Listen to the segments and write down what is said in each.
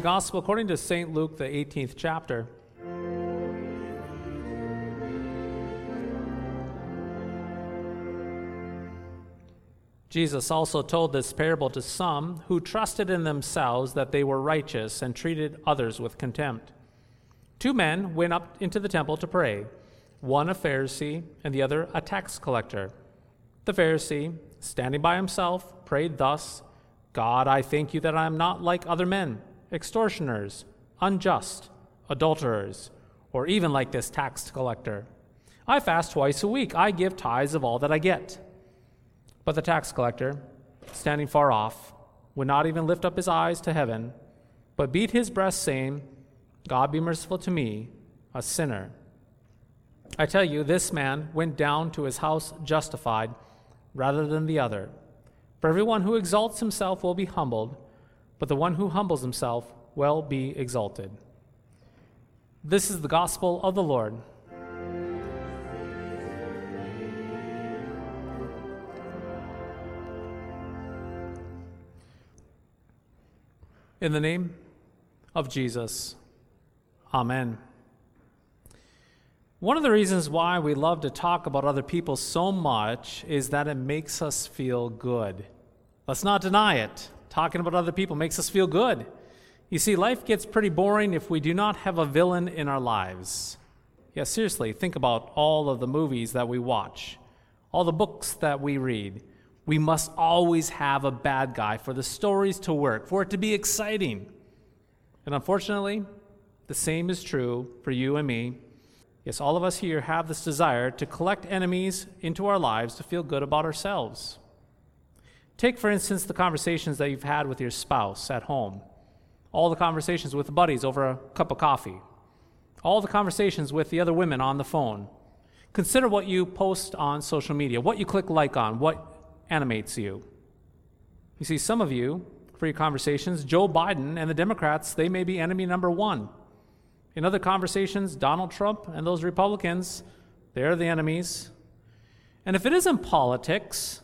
Holy Gospel according to St. Luke, the 18th chapter. Jesus also told this parable to some who trusted in themselves that they were righteous and treated others with contempt. Two men went up into the temple to pray, one a Pharisee and the other a tax collector. The Pharisee, standing by himself, prayed thus God, I thank you that I am not like other men, extortioners, unjust, adulterers, or even like this tax collector. I fast twice a week, I give tithes of all that I get. But the tax collector, standing far off, would not even lift up his eyes to heaven, but beat his breast, saying, God be merciful to me, a sinner. I tell you, this man went down to his house justified rather than the other. For everyone who exalts himself will be humbled, but the one who humbles himself will be exalted. This is the gospel of the Lord. In the name of Jesus, Amen. One of the reasons why we love to talk about other people so much is that it makes us feel good. Let's not deny it. Talking about other people makes us feel good. You see, life gets pretty boring if we do not have a villain in our lives. Yeah, seriously, think about all of the movies that we watch, all the books that we read. We must always have a bad guy for the stories to work, for it to be exciting. And unfortunately, the same is true for you and me. Yes, all of us here have this desire to collect enemies into our lives to feel good about ourselves. Take, for instance, the conversations that you've had with your spouse at home, all the conversations with buddies over a cup of coffee, all the conversations with the other women on the phone. Consider what you post on social media, what you click like on, what animates you. You see, some of you, for your conversations, Joe Biden and the Democrats, they may be enemy number one. In other conversations, Donald Trump and those Republicans, they're the enemies. And if it isn't politics,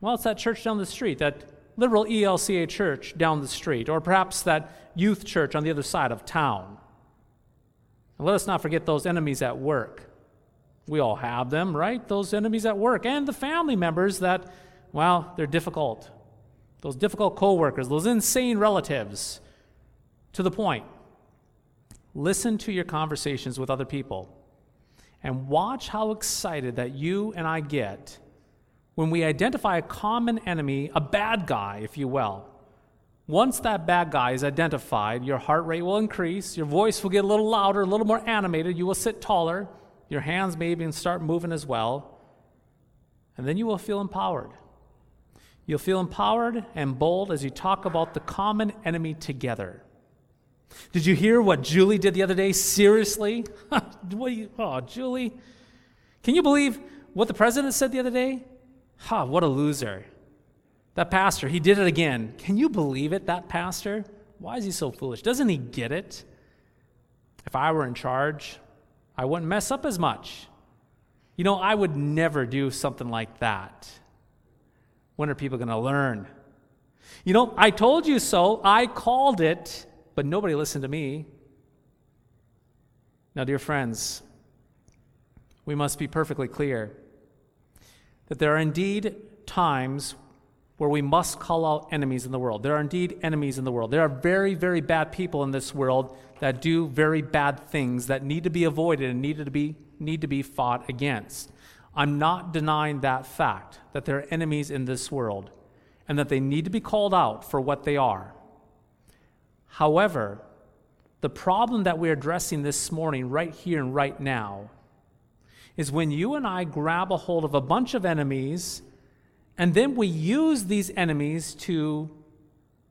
well, it's that church down the street, that liberal ELCA church down the street, or perhaps that youth church on the other side of town. And let us not forget those enemies at work. We all have them, right? Those enemies at work, and the family members that well, they're difficult. Those difficult coworkers, those insane relatives. To the point, listen to your conversations with other people and watch how excited that you and I get when we identify a common enemy, a bad guy, if you will. Once that bad guy is identified, your heart rate will increase, your voice will get a little louder, a little more animated, you will sit taller, your hands may even start moving as well, and then you will feel empowered. You'll feel empowered and bold as you talk about the common enemy together. Did you hear what Julie did the other day? Seriously? what you, oh, Julie. Can you believe what the president said the other day? Ha, what a loser. That pastor, he did it again. Can you believe it, that pastor? Why is he so foolish? Doesn't he get it? If I were in charge, I wouldn't mess up as much. You know, I would never do something like that. When are people going to learn? You know, I told you so. I called it, but nobody listened to me. Now, dear friends, we must be perfectly clear that there are indeed times where we must call out enemies in the world. There are indeed enemies in the world. There are very, very bad people in this world that do very bad things that need to be avoided and need to be, need to be fought against. I'm not denying that fact, that there are enemies in this world, and that they need to be called out for what they are. However, the problem that we're addressing this morning, right here and right now, is when you and I grab a hold of a bunch of enemies, and then we use these enemies to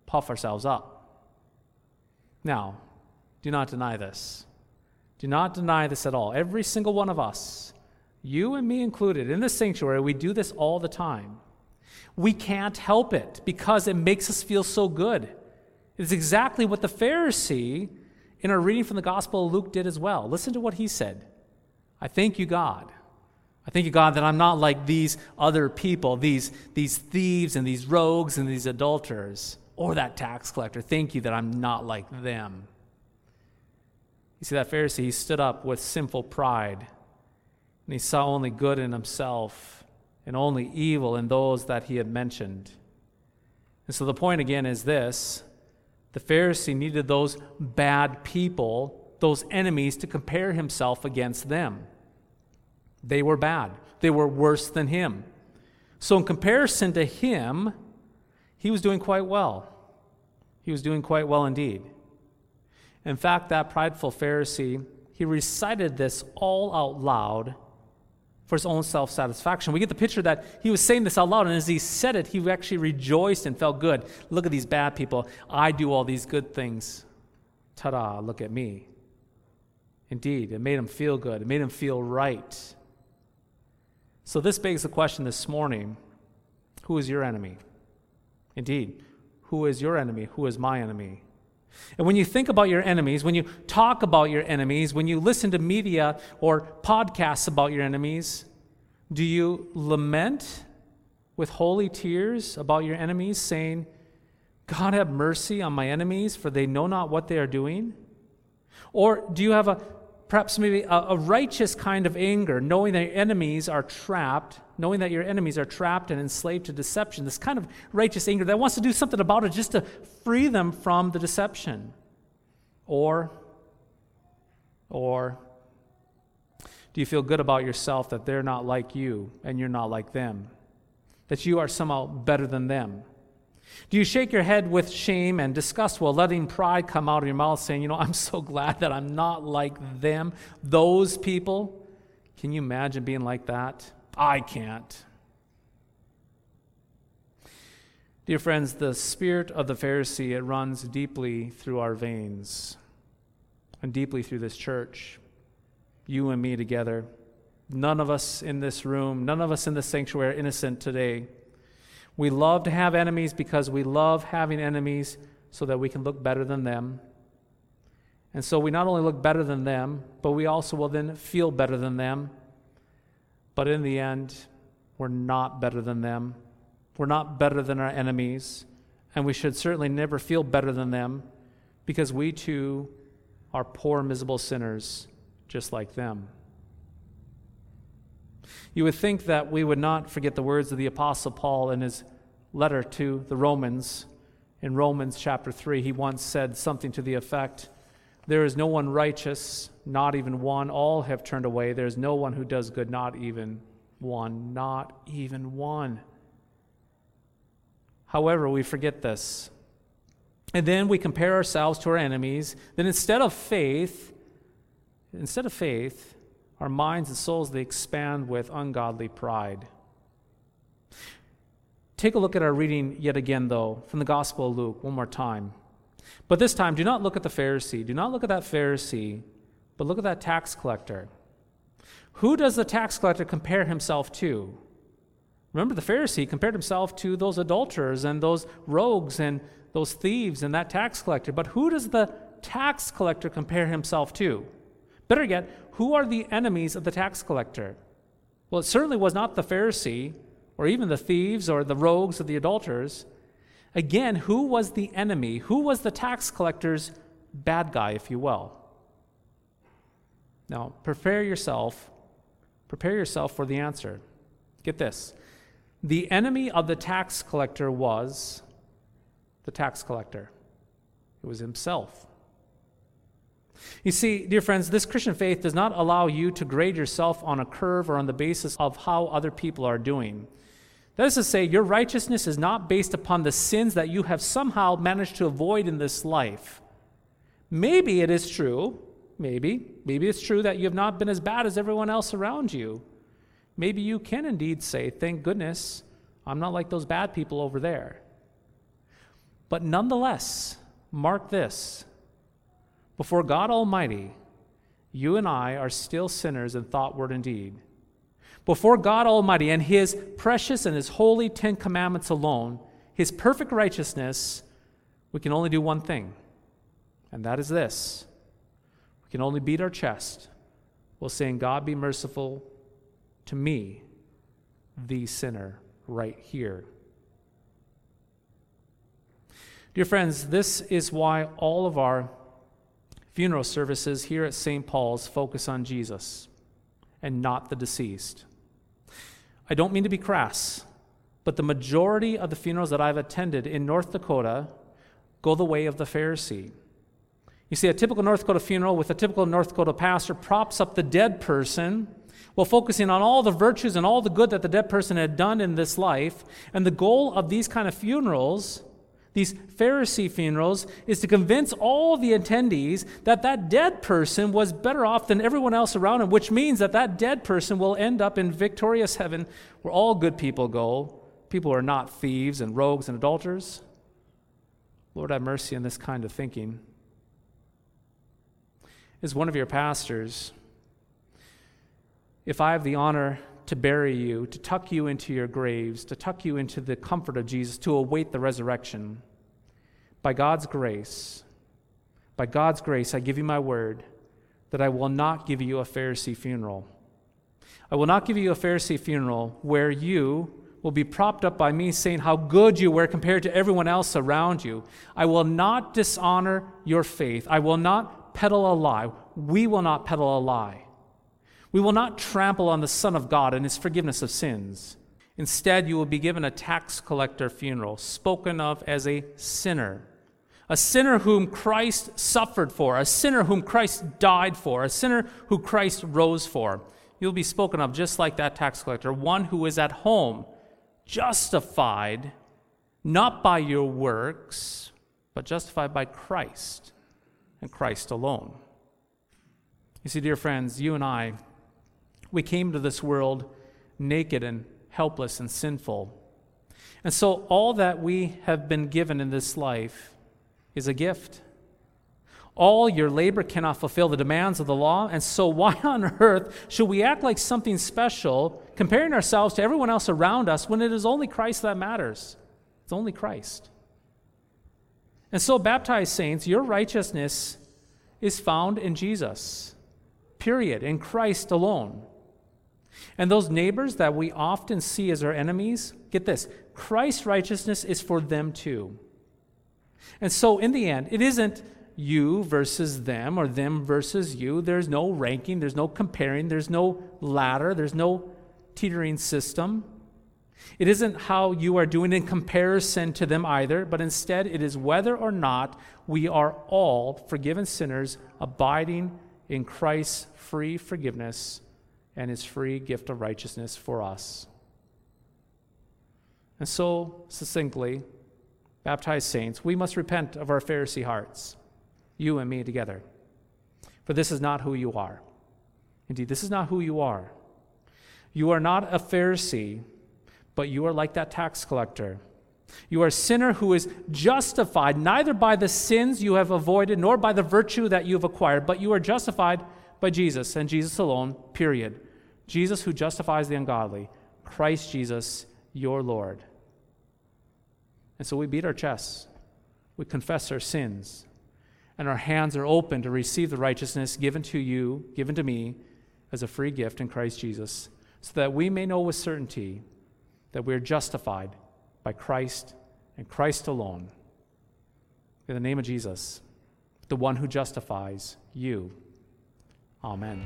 puff ourselves up. Now, do not deny this. Do not deny this at all. Every single one of us, you and me included, in this sanctuary, we do this all the time. We can't help it because it makes us feel so good. It's exactly what the Pharisee in our reading from the Gospel of Luke did as well. Listen to what he said I thank you, God. I thank you, God, that I'm not like these other people, these, these thieves and these rogues and these adulterers, or that tax collector. Thank you that I'm not like them. You see, that Pharisee, he stood up with sinful pride, and he saw only good in himself and only evil in those that he had mentioned. And so the point again is this the Pharisee needed those bad people, those enemies, to compare himself against them. They were bad, they were worse than him. So, in comparison to him, he was doing quite well. He was doing quite well indeed. In fact, that prideful Pharisee, he recited this all out loud for his own self satisfaction. We get the picture that he was saying this out loud, and as he said it, he actually rejoiced and felt good. Look at these bad people. I do all these good things. Ta da, look at me. Indeed, it made him feel good, it made him feel right. So, this begs the question this morning who is your enemy? Indeed, who is your enemy? Who is my enemy? And when you think about your enemies, when you talk about your enemies, when you listen to media or podcasts about your enemies, do you lament with holy tears about your enemies, saying, God have mercy on my enemies, for they know not what they are doing? Or do you have a perhaps maybe a, a righteous kind of anger, knowing that your enemies are trapped, knowing that your enemies are trapped and enslaved to deception, this kind of righteous anger that wants to do something about it just to free them from the deception. Or, or, do you feel good about yourself that they're not like you and you're not like them? That you are somehow better than them? Do you shake your head with shame and disgust while letting pride come out of your mouth, saying, You know, I'm so glad that I'm not like them, those people? Can you imagine being like that? I can't. Dear friends, the spirit of the Pharisee, it runs deeply through our veins and deeply through this church, you and me together. None of us in this room, none of us in this sanctuary are innocent today. We love to have enemies because we love having enemies so that we can look better than them. And so we not only look better than them, but we also will then feel better than them. But in the end, we're not better than them. We're not better than our enemies. And we should certainly never feel better than them because we too are poor, miserable sinners just like them. You would think that we would not forget the words of the Apostle Paul in his letter to the Romans. In Romans chapter 3, he once said something to the effect There is no one righteous, not even one. All have turned away. There is no one who does good, not even one. Not even one. However, we forget this. And then we compare ourselves to our enemies. Then instead of faith, instead of faith, our minds and souls they expand with ungodly pride. Take a look at our reading yet again, though, from the Gospel of Luke, one more time. But this time, do not look at the Pharisee. Do not look at that Pharisee, but look at that tax collector. Who does the tax collector compare himself to? Remember, the Pharisee compared himself to those adulterers and those rogues and those thieves and that tax collector. But who does the tax collector compare himself to? Better yet, who are the enemies of the tax collector? Well, it certainly was not the Pharisee, or even the thieves, or the rogues, or the adulterers. Again, who was the enemy? Who was the tax collector's bad guy, if you will? Now, prepare yourself. Prepare yourself for the answer. Get this. The enemy of the tax collector was the tax collector. It was himself. You see, dear friends, this Christian faith does not allow you to grade yourself on a curve or on the basis of how other people are doing. That is to say, your righteousness is not based upon the sins that you have somehow managed to avoid in this life. Maybe it is true, maybe, maybe it's true that you have not been as bad as everyone else around you. Maybe you can indeed say, Thank goodness, I'm not like those bad people over there. But nonetheless, mark this before God Almighty, you and I are still sinners in thought, word, and deed. Before God Almighty and His precious and His holy Ten Commandments alone, His perfect righteousness, we can only do one thing, and that is this we can only beat our chest while saying, God be merciful to me, the sinner, right here. Dear friends, this is why all of our funeral services here at St. Paul's focus on Jesus and not the deceased. I don't mean to be crass, but the majority of the funerals that I've attended in North Dakota go the way of the Pharisee. You see, a typical North Dakota funeral with a typical North Dakota pastor props up the dead person while focusing on all the virtues and all the good that the dead person had done in this life. And the goal of these kind of funerals, these Pharisee funerals, is to convince all the attendees that that dead person was better off than everyone else around him, which means that that dead person will end up in victorious heaven where all good people go. People who are not thieves and rogues and adulterers. Lord, have mercy on this kind of thinking. As one of your pastors, if I have the honor to bury you, to tuck you into your graves, to tuck you into the comfort of Jesus, to await the resurrection, by God's grace, by God's grace, I give you my word that I will not give you a Pharisee funeral. I will not give you a Pharisee funeral where you will be propped up by me saying how good you were compared to everyone else around you. I will not dishonor your faith. I will not peddle a lie. We will not peddle a lie. We will not trample on the Son of God and his forgiveness of sins. Instead, you will be given a tax collector funeral, spoken of as a sinner. A sinner whom Christ suffered for, a sinner whom Christ died for, a sinner who Christ rose for. You'll be spoken of just like that tax collector, one who is at home justified not by your works, but justified by Christ and Christ alone. You see, dear friends, you and I, we came to this world naked and helpless and sinful. And so all that we have been given in this life is a gift. All your labor cannot fulfill the demands of the law, and so why on earth should we act like something special, comparing ourselves to everyone else around us when it is only Christ that matters? It's only Christ. And so, baptized saints, your righteousness is found in Jesus, period, in Christ alone. And those neighbors that we often see as our enemies, get this Christ's righteousness is for them too. And so, in the end, it isn't you versus them or them versus you. There's no ranking, there's no comparing, there's no ladder, there's no teetering system. It isn't how you are doing in comparison to them either, but instead it is whether or not we are all forgiven sinners abiding in Christ's free forgiveness and his free gift of righteousness for us. And so, succinctly, baptized saints, we must repent of our Pharisee hearts you and me together. For this is not who you are. Indeed, this is not who you are. You are not a Pharisee, but you are like that tax collector. You are a sinner who is justified neither by the sins you have avoided nor by the virtue that you have acquired, but you are justified by Jesus and Jesus alone, period. Jesus who justifies the ungodly, Christ Jesus, your Lord. And so we beat our chests, we confess our sins, and our hands are open to receive the righteousness given to you, given to me, as a free gift in Christ Jesus, so that we may know with certainty that we are justified by Christ and Christ alone. In the name of Jesus, the one who justifies you. Amen.